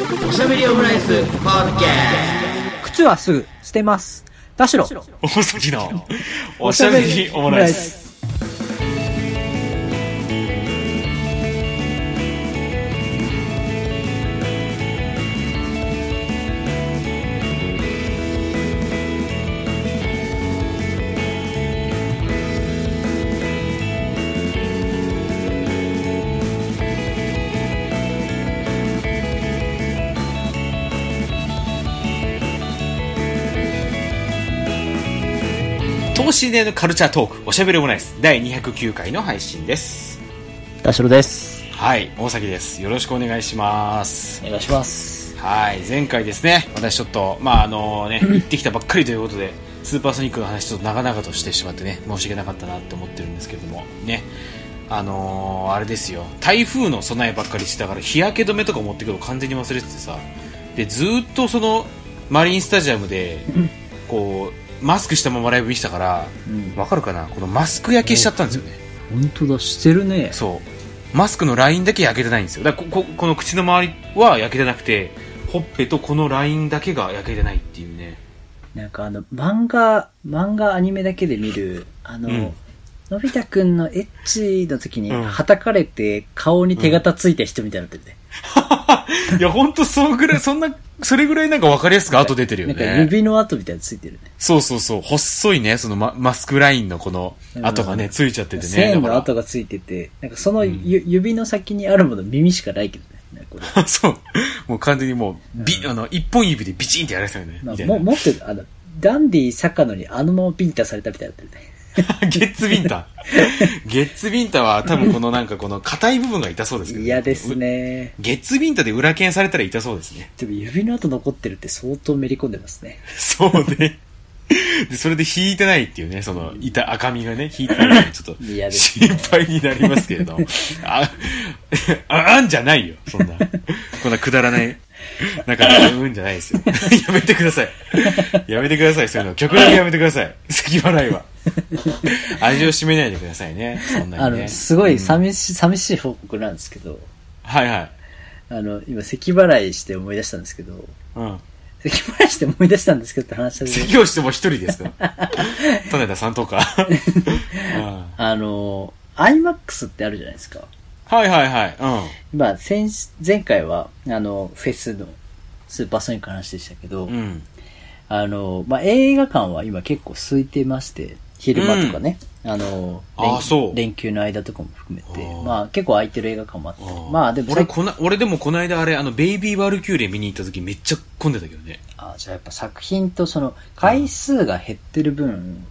おしゃべりオムライスポッドキャ靴はすぐ捨てます。田代。大崎のおしゃべりオムライス。等身大のカルチャートーク、おしゃべりオムライス、第209回の配信です。田代です。はい、大崎です。よろしくお願いします。お願いします。はい、前回ですね、私ちょっと、まああのね、行ってきたばっかりということで、スーパーソニックの話ちょっと長々としてしまってね、申し訳なかったなって思ってるんですけれども、ね、あのーあれですよ、台風の備えばっかりしてたから、日焼け止めとか持ってくるの完全に忘れててさ、で、ずーっとその、マリンスタジアムで、こう、マスクしたままライブ見てたから、うん。わかるかな？このマスク焼けしちゃったんですよね。本当だ、してるね。そう。マスクのラインだけ焼けてないんですよ。だからこここの口の周りは焼けてなくて、ほっぺとこのラインだけが焼けてないっていうね。なんかあの、漫画、漫画アニメだけで見る、あの、うんのび太くんのエッチの時に、うん叩かれて顔に手形ついた人みたいになってるね。いや、ほんとそうぐらい、そんな、それぐらいなんか分かりやすく後出てるよなんかね。指の跡みたいについてるね。そうそうそう。細いね、そのママスクラインのこの跡がね、ついちゃっててね。線の跡がついてて、なんかそのゆ、指の先にあるもの耳しかないけどね。なんかこれ そう。もう完全にもう、び、あの、一本指でビチンってやられてたよね。まあ、みたいなも、もっと、あの、ダンディ坂野にあのままビンタされたみたいになってるね。ゲッツビンタ。ゲッツビンタは多分このなんかこの硬い部分が痛そうですけど、嫌です。ね。ゲッツビンタで裏剣されたら痛そうですね。でも指の跡残ってるって相当めり込んでますね。そうね。で、それで引いてないっていうね、その、いた赤みがね、引いてないのでちょっと、心配になりますけれども。あ、あ、あんじゃないよ、そんな。こんなくだらない。なんか、うんじゃないですよ。やめてください。やめてください、そういうの。極力やめてください。咳払いは。味を占めないでくださいね。そんなにね。あの、すごいうん寂しい、寂しい報告なんですけど、はいはい。あの、今、咳払いして思い出したんですけど、うん。咳払いして思い出したんですけどって話したけど、咳をしても一人ですか種田さんとか。うんあの、IMAX ってあるじゃないですか。はいはいはい。うん。まあ、先、前回は、あの、フェスのスーパーソニックの話でしたけど、うん。あの、まあ、映画館は今結構空いてまして、昼間とかね、あの、連あーそう連休の間とかも含めてまあ結構空いてる映画館もあってまあでもさ俺こな、俺でもこの間あれ、あの、ベイビー・ワルキューレ見に行った時めっちゃ混んでたけどね。あじゃあやっぱ作品とその回数が減ってる分、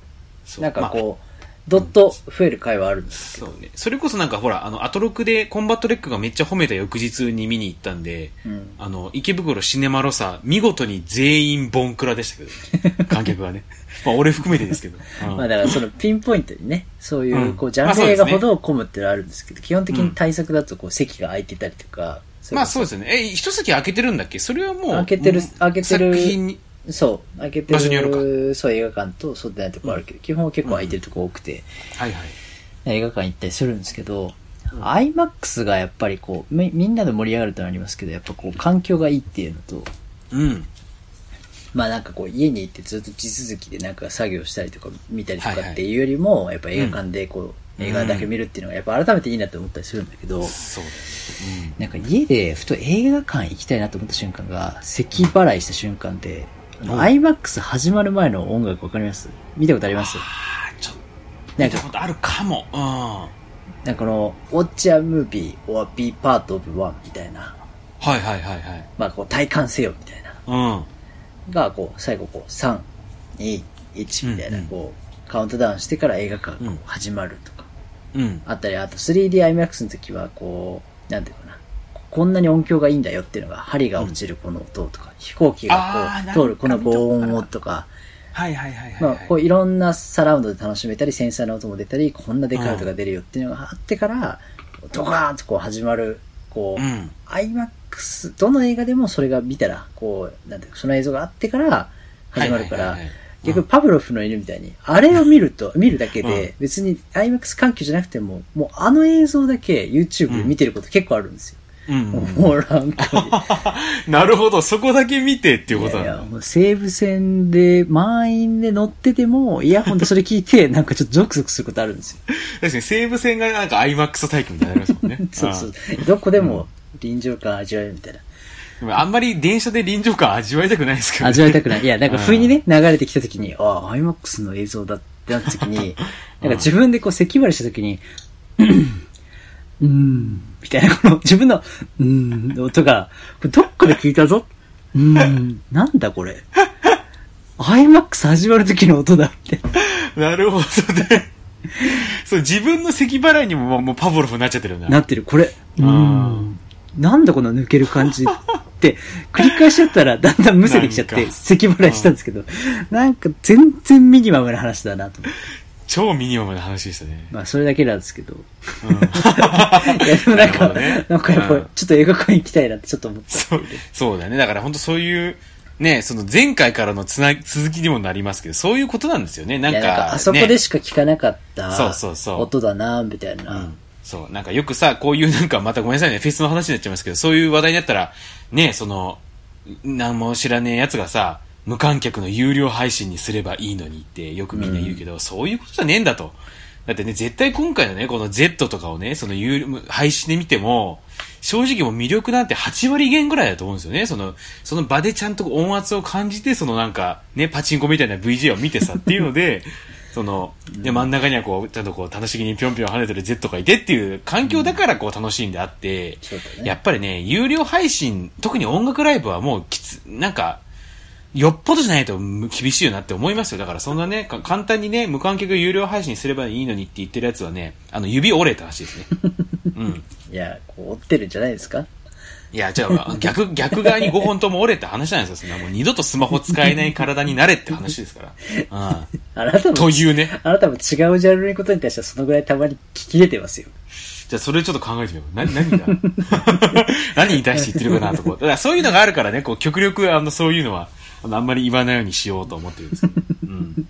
なんかこう、ドッと増える回はあるんですけど、そうね。それこそなんかほら、あの、アトロクでコンバットレックがめっちゃ褒めた翌日に見に行ったんで、うんあの、池袋シネマロサ、見事に全員ボンクラでしたけど、ね、観客がね。まあ俺含めてですけど。うんまあだからそのピンポイントにね、そういうう、んこう、ジャンル映画ほど混むっていうのはあるんですけど、基本的に対策だとこう、席が空いてたりとか、まあそうですよね。え、一席開けてるんだっけ？それはもう。開けてるもう開けてる作品に。そう、開けて場所によるる、そう映画館とそうでないとこあるけど、基本は結構空いてるとこ多くて、はいはい。映画館行ったりするんですけど、IMAX がやっぱりこうみ、みんなで盛り上がるとなりますけど、やっぱこう、環境がいいっていうのと、うん。まあなんかこう、家に行ってずっと地続きでなんか作業したりとか見たりとはいはい。かっていうよりも、やっぱ映画館でこう、うん。映画だけ見るっていうのがやっぱ改めていいなって思ったりするんだけど、そうだよね。なんか家でふと映画館行きたいなと思った瞬間が、咳払いした瞬間で、IMAX 始まる前の音楽わかります？見たことあります？ああ、ちょっと、なんか。見たことあるかも。うん。なんかこの、Watch a movie or be part of one みたいな、はいはいはいはい。まあこう体感せよみたいな、うん。がこう最後こう3、2、1みたいなこう、カウントダウンしてから映画館が始まるとか、うん。あったり、あと 3DIMAX の時はこう、なんていうかな、こんなに音響がいいんだよっていうのが、針が落ちるこの音とか、飛行機がこう通るこのなんか見たことある防音音とか、はいはいはいはい。まあ、こういろんなサラウンドで楽しめたり、センサーの音も出たり、こんなでかい音が出るよっていうのがあってから、ドカーンとこう始まる、こう、うん。IMAX、どの映画でもそれが見たら、こう、なんていうか、その映像があってから始まるから逆にパブロフの犬みたいに、あれを見ると、見るだけうんで、別に IMAX 環境じゃなくても、もうあの映像だけ YouTube で見てること結構あるんですよ。うんもうなんか、なるほど、そこだけ見てっていうこといやいや、なんだ。もう西武線で満員で乗ってても、イヤホンでそれ聞いて、なんかちょっとゾクゾクすることあるんですよ。確かに西武線がなんか IMAX 体験みたいになりますもんね。そうそう。どこでも臨場感味わえるみたいな。あんまり電車で臨場感味わいたくないですけど、ね。味わいたくない。いや、なんか不意にね、流れてきた時に、ああ、IMAX の映像だってなった時に、なんか自分でこう咳払いした時に、うーん、みたいな、この 自分の、うーん、の音が、どっかで聞いたぞ。うーん、なんだこれ。IMAX 始まる時の音だって。なるほどね。そう、自分の咳払いにももうパブロフになっちゃってるよな。なってる、これ。うーん。なんだこの抜ける感じって、繰り返しやったらだんだんむせてきちゃって、咳払いしたんですけど、なんか全然ミニマムな話だなと。超ミニマムな話でしたね。まあ、それだけなんですけど。うん。いや、でもなんか、どねなんかやっぱ、うんちょっと映画館行きたいなってちょっと思った。そう、そうだよね。だから本当そういう、ね、その前回からのつな、続きにもなりますけど、そういうことなんですよね。なんか、んか、あそこでねしか聞かなかった、そうそうそう音だな、みたいな。うんそう、なんかよくさ、こういうなんか、またごめんなさいね、フェスの話になっちゃいますけど、そういう話題になったら、ね、その、なんも知らねえやつがさ、無観客の有料配信にすればいいのにってよくみんな言うけど、そういうことじゃねえんだと。だってね、絶対今回のね、この Z とかをね、その有料配信で見ても、正直もう魅力なんて8割減ぐらいだと思うんですよね。その、その場でちゃんと音圧を感じて、そのなんか、ね、パチンコみたいな VJ を見てさっていうので、その、で、真ん中にはこう、ちゃんとこう、楽しげにぴょんぴょん跳ねてる Z がいてっていう環境だからこう楽しいんであって、そうだねやっぱりね、有料配信、特に音楽ライブはもうきつ、なんか、よっぽどじゃないと厳しいよなって思いますよ。だからそんなね、か簡単にね、無観客有料配信すればいいのにって言ってるやつはね、あの、指折れた話ですね。うん。いや、こう、追ってるんじゃないですか？いや、じゃあ、逆、逆側に5本とも折れた話なんですよ。そんなもう二度とスマホ使えない体になれって話ですから。うん。あなたも、というね。あなたも違うジャンルのことに対してはそのぐらいたまに聞き出てますよ。じゃあ、それちょっと考えてみよう。な、何が？何に対して言ってるかなとこう。だからそういうのがあるからね、こう、極力、あの、そういうのは、あんまり言わないようにしようと思ってるんですよ。うん。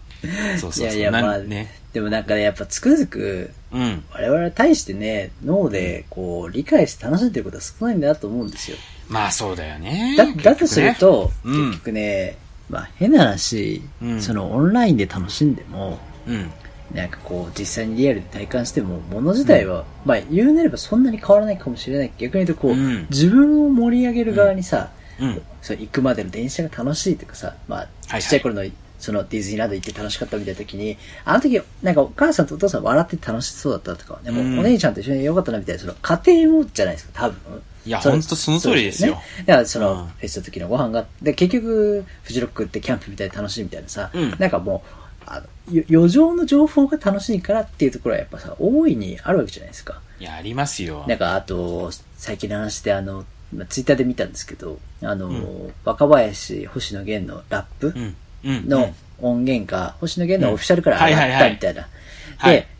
そうそうそう。いやいや、まあ、ね。でもなんかね、やっぱつくづく、うん。我々に対してね、脳でこう、理解して楽しんでることは少ないんだなと思うんですよ。まあ、そうだよね。だ、だとすると、結局ねうん結局ね、まあ変な話、うんそのオンラインで楽しんでも、うん。なんかこう、実際にリアルで体感しても、もの自体は、まあ言うなればそんなに変わらないかもしれない。逆に言うとこう、うん自分を盛り上げる側にさ、うん。そう行くまでの電車が楽しいとかさ、まあ、はいちっちゃい頃の、そのディズニーランド行って楽しかったみたいな時に、あの時、なんかお母さんとお父さん笑って楽しそうだったとか、でもうんお姉ちゃんと一緒によかったなみたいな、その家庭もじゃないですか、多分。いやそうほんとその通りですよねだからその、うんフェスの時のご飯が、で、結局、フジロックってキャンプみたいで楽しいみたいなさ、うんなんかもう、あの、よ余剰の情報が楽しいからっていうところはやっぱさ、大いにあるわけじゃないですか。いや、ありますよ。なんか、あと、最近の話で、あの、まあツイッターで見たんですけど、あの、ん若林、星野源のラップうん。うん。の音源が、星野源のオフィシャルから上がったみたいな。はい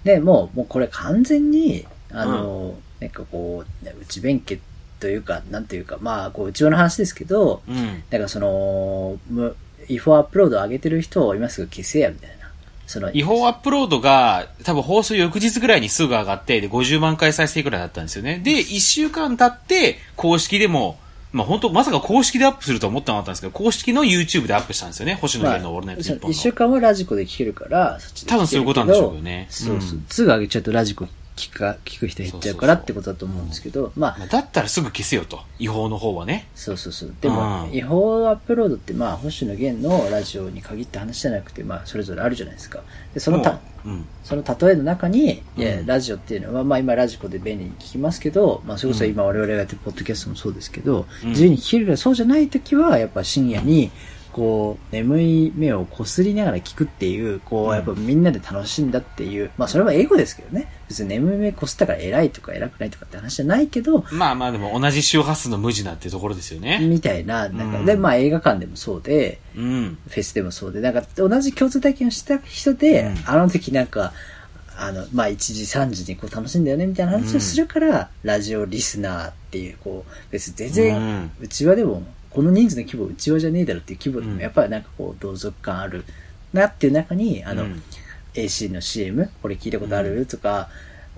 で、で、もう、もうこれ完全に、あの、なんかこう、ね内弁慶というか、なんていうか、まあ、こう、内輪の話ですけど、うん。なんかその、む違法アップロードを上げてる人を今すぐ消せや、みたいな。その、違法アップロードが、多分放送翌日ぐらいにすぐ上がって、で、50万回再生ぐらいだったんですよね。で、1週間経って、公式でも、まあ本当まさか公式でアップするとは思ってなかったんですけど、公式の YouTube でアップしたんですよね。星野まあ、源のオールナイトニッポンの。一週間はラジコで聞けるから、そっちで聞けるけど多分そういうことなんでしょうけどねそうそううん。すぐ上げちゃうとラジコ聞か、聞く人減っちゃうからってことだと思うんですけど、まあ、まあだったらすぐ消せよと。違法の方はね。そうそうそう。でも、うん違法アップロードって、まあ、星野源のラジオに限った話じゃなくて、まあ、それぞれあるじゃないですか。で、そのたも、ううん。その例えの中に、ラジオっていうのは、まあ今ラジコで便利に聞きますけど、まあそれこそ今我々がやってるポッドキャストもそうですけど、うん自由に聞けるけど、そうじゃない時は、やっぱ深夜に、こう、眠い目をこすりながら聞くっていう、こう、うんやっぱみんなで楽しんだっていう、まあそれは英語ですけどね。別に眠い目こすったから偉いとか偉くないとかって話じゃないけど、まあまあでも同じ周波数の無地なっていうところですよね。みたいな、なんか、うんで、まあ映画館でもそうで、うん。フェスでもそうで、なんか同じ共通体験をした人で、うんあの時なんか、あの、まあ1時3時にこう楽しんだよねみたいな話をするから、ラジオリスナーっていう、こう、別に全然、うんうちわでも、この人数の規模うちわじゃねえだろっていう規模でも、うんやっぱりなんかこう、同族感あるなっていう中に、あの、うん AC の CM、これ聞いたことある、とか、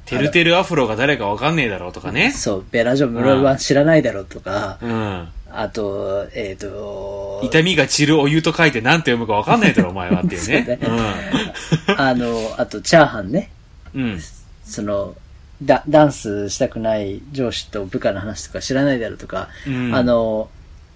てるてるアフロが誰かわかんねえだろうとかね。そう、ベラジョン室は知らないだろうとか、うん。あと、えっ、と、痛みが散るお湯と書いて何て読むかわかんないだろ、お前はっていうね。あの、あと、チャーハンね。うん。うん。その、ダダンスしたくない上司と部下の話とか知らないだろうとか、うんあの、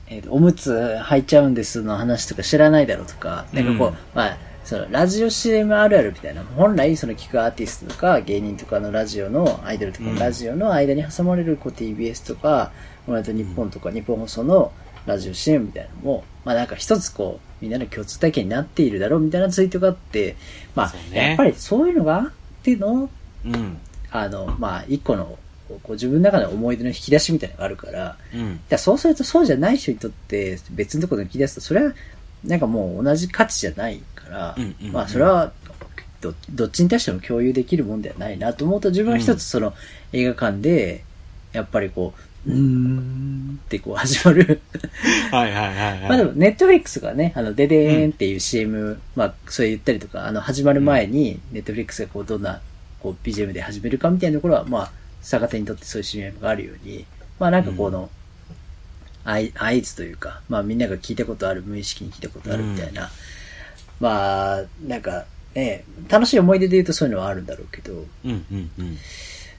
えーとおむつ履いちゃうんですの話とか知らないだろうとか、なんかこう、うんまあ、そのラジオ CM あるあるみたいな、本来その聞くアーティストとか芸人とかのラジオの、アイドルとかのラジオの間に挟まれるこう TBS とか、同じ日本とか日本放送のラジオ CM みたいなのも、まあなんか一つこう、みんなの共通体験になっているだろうみたいなツイートがあって、まあ、ね。やっぱりそういうのがあっての、うん。あの、まあ、一個の、こう自分の中で思い出の引き出しみたいなのがあるから、うん。だそうするとそうじゃない人にとって別のところで引き出すと、それはなんかもう同じ価値じゃないから、うんうんうんまあそれはどどっちに対しても共有できるもんではないなと思うと自分は一つその映画館で、やっぱりこう、うーんってこう始まる。はいはいはいはい。まあでも、ネットフリックスがね、あの、デデーンっていう CM、まあ、それ言ったりとか、あの、始まる前に、ネットフリックスがこう、どんな、こう、BGM で始めるかみたいなところは、まあ、逆手にとってそういう CM があるように、まあなんかこの、合い合図というか、まあみんなが聞いたことある、無意識に聞いたことあるみたいな、まあ、なんか、ね、楽しい思い出で言うとそういうのはあるんだろうけど、うんうんうん。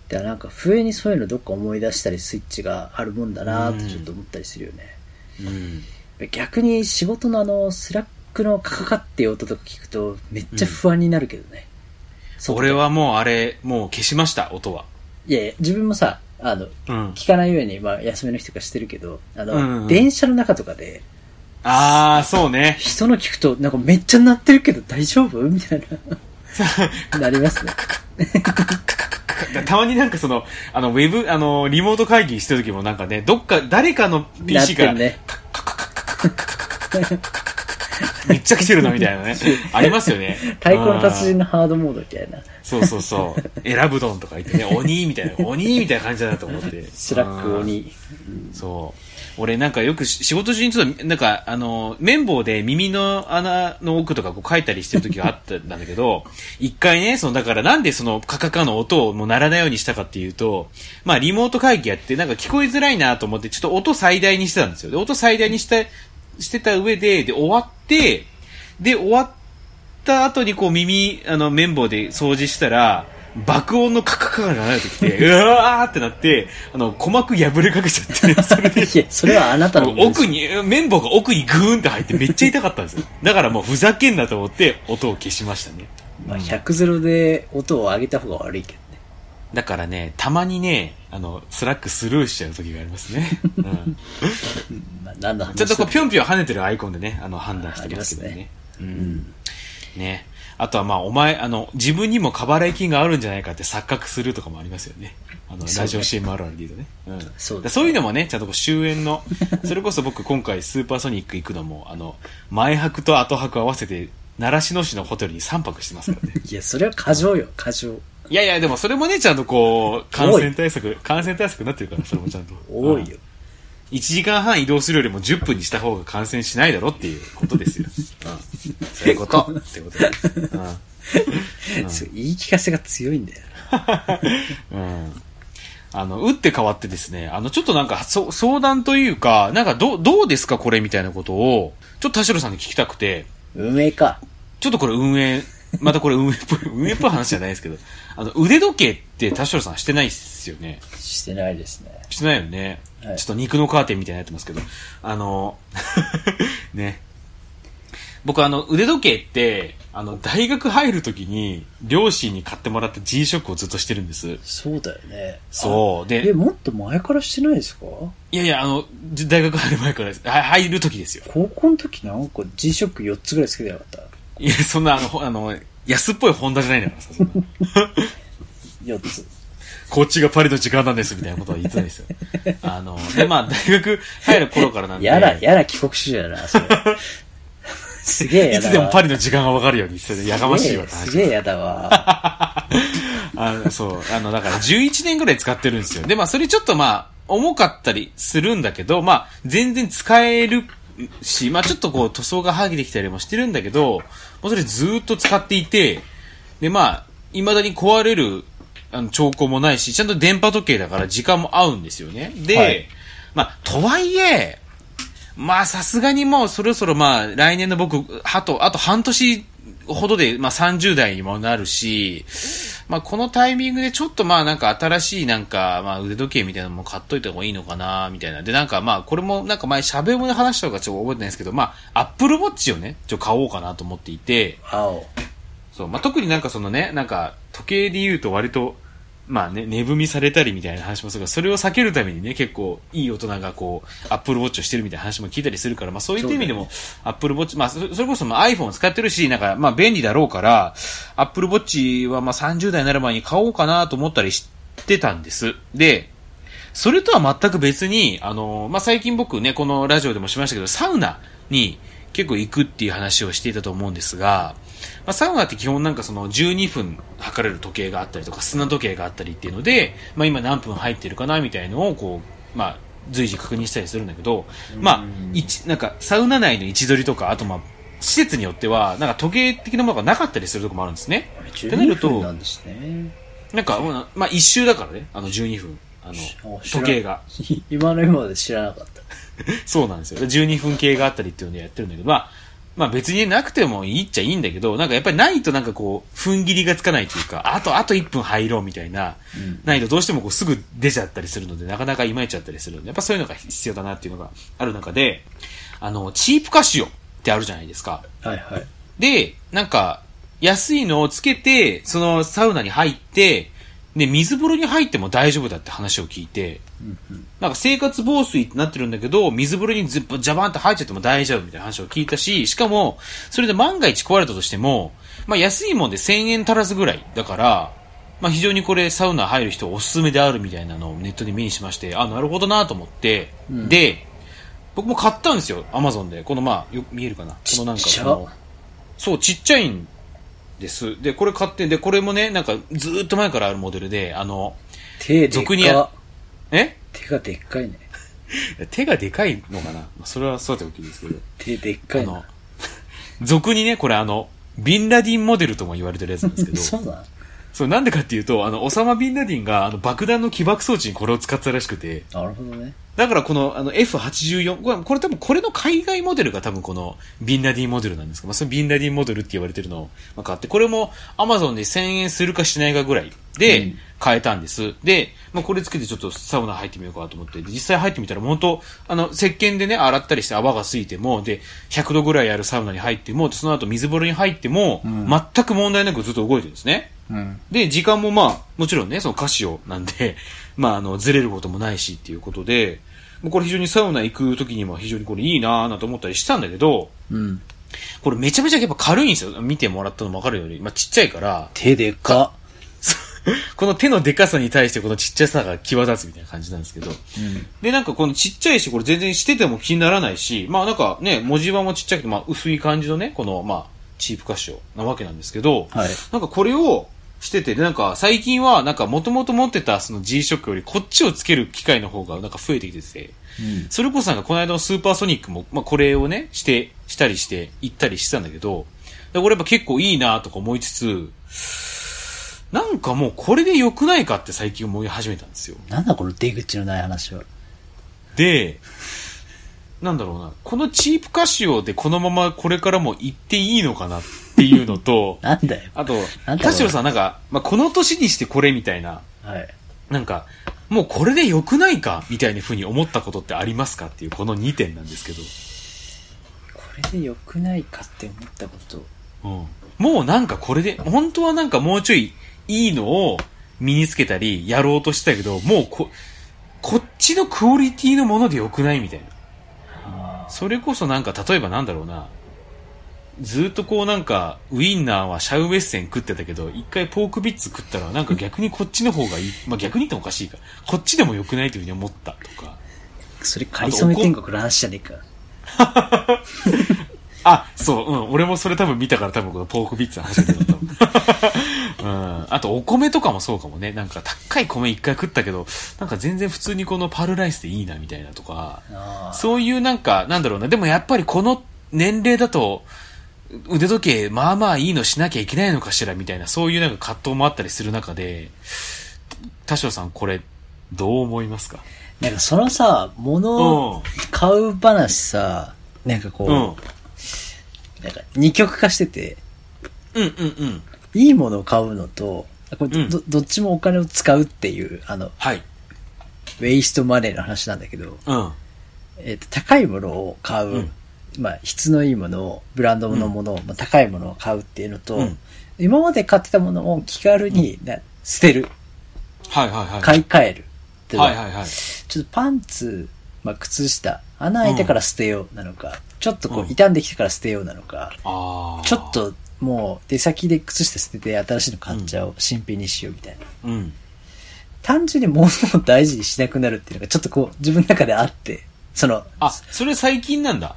だからなんか、不意にそういうのどっか思い出したりスイッチがあるもんだなってちょっと思ったりするよね。うん。逆に仕事のあの、 Slack のカカカっていう音とか聞くと、めっちゃ不安になるけどね。そう俺はもうあれ、もう消しました、音は。いやいや、自分もさ、あの、うん。聞かないように、まあ、休みの日とかしてるけど、あの、うんうん電車の中とかで、あー、そうね。人の聞くと、なんかめっちゃ鳴ってるけど大丈夫？みたいな。なりますね。たまになんかその、あの、ウェブ、あの、リモート会議してる時もなんかね、どっか、誰かのなっ PC がてるね。めっちゃ来てるなみたいなね。ありますよね。太鼓の達うん人のハードモードみたいな。そうそうそう。選ぶどんとか言ってね、鬼みたいな、鬼みたいな感じだなと思って。 Slack うん鬼。そう。俺なんかよくし仕事中にちょっと、なんかあの、綿棒で耳の穴の奥とかこう掻いたりしてる時があったんだけど、一回ね、その、だからなんでそのカカカの音をもう鳴らないようにしたかっていうと、まあリモート会議やってなんか聞こえづらいなと思ってちょっと音最大にしてたんですよ。で、音最大にした、してた上で、で、終わって、で、終わった後にこう耳、あの、綿棒で掃除したら、爆音のカカカが流れてきて、うわーってなって、あの、鼓膜破れかけちゃって、それで、いや、それはあなたの奥に、綿棒が奥にグーンって入って めっちゃ痛かったんですよ。だからもうふざけんなと思って音を消しましたね。まあ、100ゼロで音を上げた方が悪いけどね。だからね、たまにね、あの、 Slack スルーしちゃう時がありますね。うん、まあ、何の話ちょっとこう、だぴょんぴょん跳ねてるアイコンでね、あの、判断してますけどね。ねうん。ね。あとはまあ、お前、あの、自分にも過払い金があるんじゃないかって錯覚するとかもありますよね。あの、ラジオ CM あるあるで言うとね。うん。そうねだそういうのもね、ちゃんとこう終焉の、それこそ僕今回スーパーソニック行くのも、あの、前泊と後泊合わせて、習志野市のホテルに3泊してますからね。いや、それは過剰よ、過剰。いやいや、でもそれもね、ちゃんとこう、感染対策、感染対策になってるから、それもちゃんと。多いよ。1時間半移動するよりも10分にした方が感染しないだろっていうことですよ。うん。そういうこと。ってことです。うん。言い聞かせが強いんだよ。うん。あの、打って変わってですね、あの、ちょっとなんか、そ相談というか、なんか、どう、どうですかこれみたいなことを、ちょっと田代さんに聞きたくて、運営か。ちょっとこれ運営、またこれ運営っぽい、運営っぽい話じゃないですけど、あの、腕時計って田代さんしてないっすよね？してないですね。してないよね？はいちょっと肉のカーテンみたいになってますけど。あの、ね。僕あの、腕時計って、あの、大学入るときに、両親に買ってもらった G-SHOCK をずっとしてるんです。そうだよね。そう。え、で、もっと前からしてないですか？いやいや、あの、じ大学入る前からです。は入るときですよ。高校の時なんか G-SHOCK4 つぐらいつけてなかった？いや、そんな、あの、ほあの、安っぽいホンダじゃないんだからさ、そんな。?4 つ。こっちがパリの時間なんです、みたいなことは言ってないですよ。あの、で、まあ、大学入る頃からなんで。やら、やら帰国子女やな、それ。すげえいやだわ。つでもパリの時間がわかるように、それでやがましいわすげえやだわ。あのそう。あの、だから11年ぐらい使ってるんですよ。で、まあ、それちょっとまあ、重かったりするんだけど、まあ、全然使えるし、まあ、ちょっとこう、塗装が剥げてきたりもしてるんだけど、それずーっと使っていて、で、まあ、未だに壊れるあの、兆候もないし、ちゃんと電波時計だから時間も合うんですよね。で、はいまあ、とはいえ、まあ、さすがにもうそろそろまあ、来年の僕、あと、あと半年ほどで、まあ、30代にもなるし、まあ、このタイミングでちょっとまあ、なんか新しいなんか、まあ、腕時計みたいなのも買っといた方がいいのかな、みたいな。で、なんかまあ、これもなんか前、喋りで話したのかちょっと覚えてないですけど、まあ、アップルウォッチをね、ちょっと買おうかなと思っていて、青。そう、まあ、特になんかそのね、なんか、時計で言うと割と、まあね、寝踏みされたりみたいな話もするが、それを避けるためにね、結構いい大人がこう、アップルウォッチをしてるみたいな話も聞いたりするから、まあそういった意味でも、アップルウォッチ、まあそそれこそまあ iPhone を使ってるし、なんかまあ便利だろうから、アップルウォッチはまあ30代になる前に買おうかなと思ったりしてたんです。で、それとは全く別に、あの、まあ、最近僕ね、このラジオでもしましたけど、サウナに結構行くっていう話をしていたと思うんですが、まあ、サウナって基本なんかその12分測れる時計があったりとか、砂時計があったりっていうので、まあ、今何分入ってるかなみたいのをこう、まあ、随時確認したりするんだけど、まあ、一、なんかサウナ内の位置取りとか、あとまあ、施設によっては、なんか時計的なものがなかったりするところもあるんですね。ってなる12と分なんですね。なんか、まあ、一周だからね、あの12分。あの、時計が。今の今まで知らなかった。そうなんですよ。12分計があったりっていうのでやってるんだけど、まあ、まあ別になくてもいいっちゃいいんだけど、なんかやっぱりないとなんかこう、踏ん切りがつかないというか、あと、あと1分入ろうみたいな、ないとどうしてもこうすぐ出ちゃったりするので、なかなかいまいちゃったりするので、やっぱそういうのが必要だなっていうのがある中で、あの、チープカシオってあるじゃないですか。はいはい。で、なんか、安いのをつけて、そのサウナに入って、で、水風呂に入っても大丈夫だって話を聞いて、なんか生活防水ってなってるんだけど、水風呂にずっとジャバンって入っちゃっても大丈夫みたいな話を聞いたし、しかも、それで万が一壊れたとしても、まあ安いもんで1000円足らずぐらいだから、まあ非常にこれサウナ入る人おすすめであるみたいなのをネットで目にしまして、あ、なるほどなと思って、で、僕も買ったんですよ、アマゾンで。このまあ、よ見えるかな？このなんかこのそう、ちっちゃいんです。で、これ買って、で、これもね、なんかずーっと前からあるモデルで、あの、手でっ俗にやか。え？手がでっかいね。手がでかいのかな？まあそれはそうやっておきですけど。手でっかあのいな。、俗にね、これあの、ビンラディンモデルとも言われてるやつなんですけど、そうなの？そう、なんでかっていうと、あの、オサマ・ビンラディンが、あの、爆弾の起爆装置にこれを使ってたらしくて、なるほどね。だからこの、あの、F84、これ、これ多分、これの海外モデルが多分この、ビンラディンモデルなんですけど、まあ、そのビンラディンモデルって言われてるのを、まあ、買って、これも Amazon で1000円するかしないかぐらいで買えたんです。で、まあ、これつけてちょっとサウナ入ってみようかなと思って、で実際入ってみたら、本当あの、石鹸でね、洗ったりして泡がついても、で、100度ぐらいあるサウナに入っても、でその後水風呂に入っても、全く問題なくずっと動いてるんですね。うん。で、時間もまあ、もちろんね、そのカシオなんで、まあ、あの、ずれることもないしっていうことで、もうこれ非常にサウナ行く時にも非常にこれいいなぁなと思ったりしたんだけど、うん。これめちゃめちゃやっぱ軽いんですよ。見てもらったのもわかるように。まあ、ちっちゃいから、手でっか。この手のでかさに対してこのちっちゃさが際立つみたいな感じなんですけど。で、なんかこのちっちゃいし、これ全然してても気にならないし、まあなんかね、文字盤もちっちゃくて、まあ薄い感じのね、この、まあ、チープカシオなわけなんですけど、はい。なんかこれをしてて、で、なんか最近はなんか元々持ってたその G-SHOCK よりこっちをつける機会の方がなんか増えてきてて、うん。それこそなんかこの間のスーパーソニックも、まあこれをね、して、したりして、行ったりしてたんだけど、でこれやっぱ結構いいなとか思いつつ、なんかもうこれで良くないかって最近思い始めたんですよ。なんだこの出口のない話は。で、なんだろうな、このチープカシオでこのままこれからも行っていいのかなっていうの と、なんだよ。あと田代さんなんか、まあ、この年にしてこれみたいな、はい。なんか、もうこれで良くないか？みたいな風に思ったことってありますか？っていうこの2点なんですけど。これで良くないかって思ったこと。うん。もうなんかこれで、本当はなんかもうちょいいいのを身につけたりやろうとしてたけど、もうこ、こっちのクオリティのもので良くないみたいな。それこそなんか例えばなんだろうな。ずっとこうなんか、ウインナーはシャウエッセン食ってたけど、一回ポークビッツ食ったらなんか逆にこっちの方がいい。まあ逆に言ってもおかしいか。こっちでも良くないというふうに思ったとか。それ、かりそめ天国の話じゃねえか。あ、そう、うん。俺もそれ多分見たから多分このポークビッツの話だった。うん。あとお米とかもそうかもね。なんか高い米一回食ったけど、なんか全然普通にこのパルライスでいいなみたいなとか。あそういうなんか、なんだろうな。でもやっぱりこの年齢だと、腕時計、まあまあいいのしなきゃいけないのかしらみたいな、そういうなんか葛藤もあったりする中で、田代さんこれ、どう思いますか？なんかそのさ、物を買う話さ、なんかこう、うん。なんか二極化してて、うんうんうん。いいものを買うのと、これうんどどっちもお金を使うっていう、あの、はい。ウェイストマネーの話なんだけど、うん。えっ、と、高いものを買う、うんまあ、質のいいものを、ブランドのものを、まあ、高いものを買うっていうのと、うん今まで買ってたものを気軽に、な捨てる、はいはいはい。買い替えるっていうのははいはいはい。ちょっとパンツ、まあ、靴下、穴開いてから捨てようなのか、ちょっとこう、うん傷んできてから捨てようなのか、ああ。ちょっ、ともう出先で靴下捨てて新しいの買っちゃおう、新品にしようみたいな。うん。単純に物を大事にしなくなるっていうのがちょっとこう、自分の中であって、その、あ、それ最近なんだ。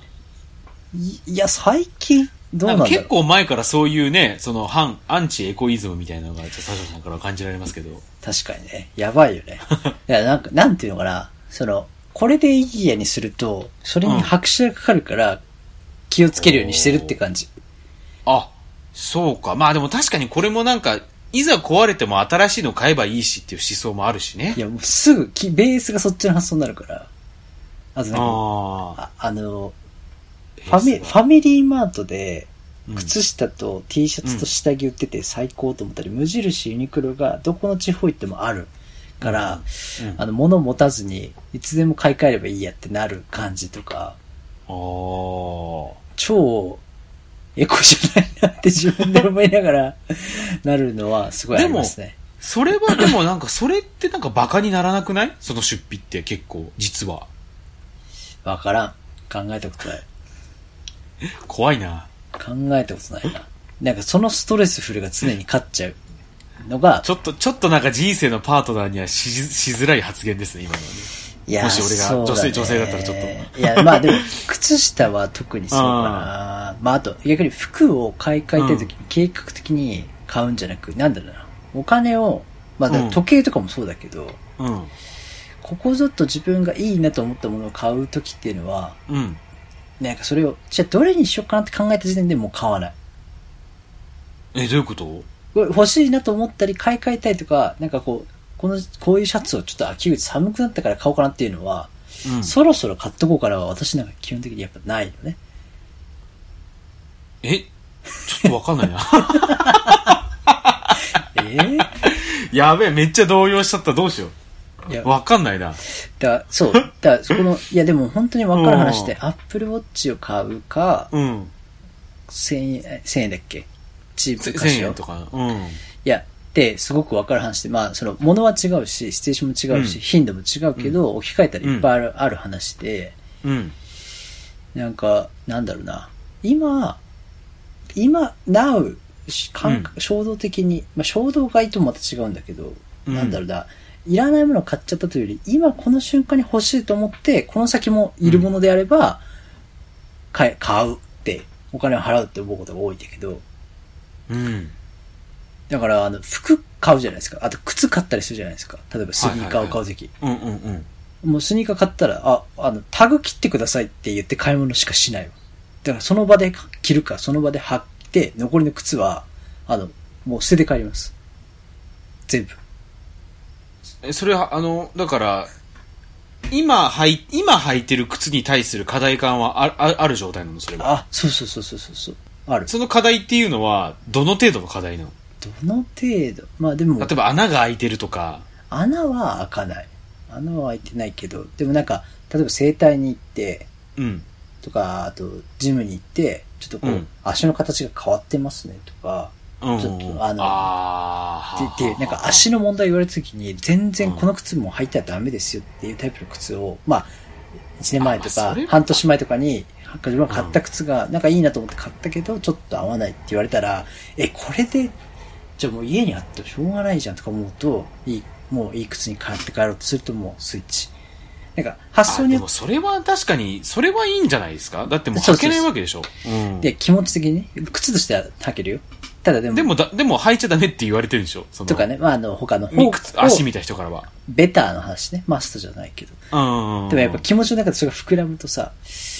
いいや、最近、どうなん結構前からそういうね、その反、アンチエコイズムみたいなのが、ちょっとサシャさんからは感じられますけど。確かにね。やばいよね。いや、なんか、なんていうのかな。その、これでいいやにすると、それに拍車がかかるから、気をつけるようにしてるって感じ。あ、そうか。まあでも確かにこれもなんか、いざ壊れても新しいの買えばいいしっていう思想もあるしねい。や、もうすぐき、ベースがそっちの発想になるから。あとなんか。ああの、フファミ、ファミリーマートで、うん靴下と T シャツと下着売ってて最高と思ったり、無印ユニクロがどこの地方行ってもあるから、うんあの、物持たずに、いつでも買い替えればいいやってなる感じとか、超エコじゃないなって自分で思いながら なるのはすごいありますね。それはでもなんか、それってなんかバカにならなくない？その出費って結構、実は。わからん。考えたことない。怖いな。考えたことないな。なんかそのストレスフルが常に勝っちゃうのが、ちょっと、ちょっとなんか人生のパートナーにはししづらい発言ですね、今のはね。いやもし俺がそうだね女性女性だったらちょっといや、まあでも、靴下は特にそうかな。まああと、逆に服を買い替えたい時に計画的に買うんじゃなく、なんだろうな。お金を、まあ時計とかもそうだけど、うん。ここぞっと自分がいいなと思ったものを買う時っていうのは、うん。なんかそれを、じゃあどれにしようかなって考えた時点でもう買わない。え、どういうこと？欲しいなと思ったり買い替えたいとか、なんかこう、この、こういうシャツをちょっと秋口寒くなったから買おうかなっていうのは、うん。そろそろ買っとこうかなは私なんか基本的にやっぱないのね。え？ちょっとわかんないな。ええやべえ、めっちゃ動揺しちゃった。どうしよいや、う。わかんないな。だそう。だそこの、いやでも本当に分かる話で、アップルウォッチを買うか、うん。1000円、え1000円だっけ？チーせプカシ1000オ。円とか。うん。いや、ってすごく分かる話で、まあ、その、物は違うし、シチュエーションも違うし、うん頻度も違うけど、置き換えたらいっぱいある,、ある話で、うん。なんか、なんだろうな。今、今、now、し感覚衝動的に、まあ、衝動買いともまた違うんだけど、うんなんだろうな。いらないものを買っちゃったというより、今この瞬間に欲しいと思って、この先もいるものであれば、買え、買うって、お金を払うって思うことが多いんだけど、うん。だから、あの、服買うじゃないですか。あと、靴買ったりするじゃないですか。例えば、スニーカーを買うとき。うんうんうん。もうスニーカー買ったら、あ、あの、タグ切ってくださいって言って買い物しかしないわ。だからその場で着るか、その場で履いて、残りの靴は、あの、もう捨てて帰ります。全部。え、それは、あの、だから、今履い、今履いてる靴に対する課題感はああある状態なのそれは。あ、そうそうそうそうそう。ある。その課題っていうのは、どの程度の課題なの？どの程度？まあでも例、えば穴が開いてるとか、穴は開かない。穴は開いてないけど、でもなんか、例えば整体に行って、うん。とか、あと、ジムに行って、ちょっとこう、うん足の形が変わってますね、とか、うん。ちょっとあのあーって言って、なんか足の問題言われた時に、全然この靴も履いたらダメですよっていうタイプの靴を、まあ、1年前とか半年前とかに、自分が買った靴が、なんかいいなと思って買ったけど、ちょっと合わないって言われたら、え、これで、じゃあもう家にあってもしょうがないじゃんとか思うと、いい、もういい靴に買って帰ろうとするともうスイッチ。なんか、発想によっもそれは確かに、それはいいんじゃないですか？だってもう履けないわけでしょ。うん。て気持ち的にね、靴としては履けるよ。ただでも、でもだ、でも履いちゃダメって言われてるでしょ？そのとかね、まあ、あの、他のみ靴足を見た人からは。ベターの話ね、マストじゃないけど。うん。でもやっぱ気持ちの中でそれが膨らむとさ、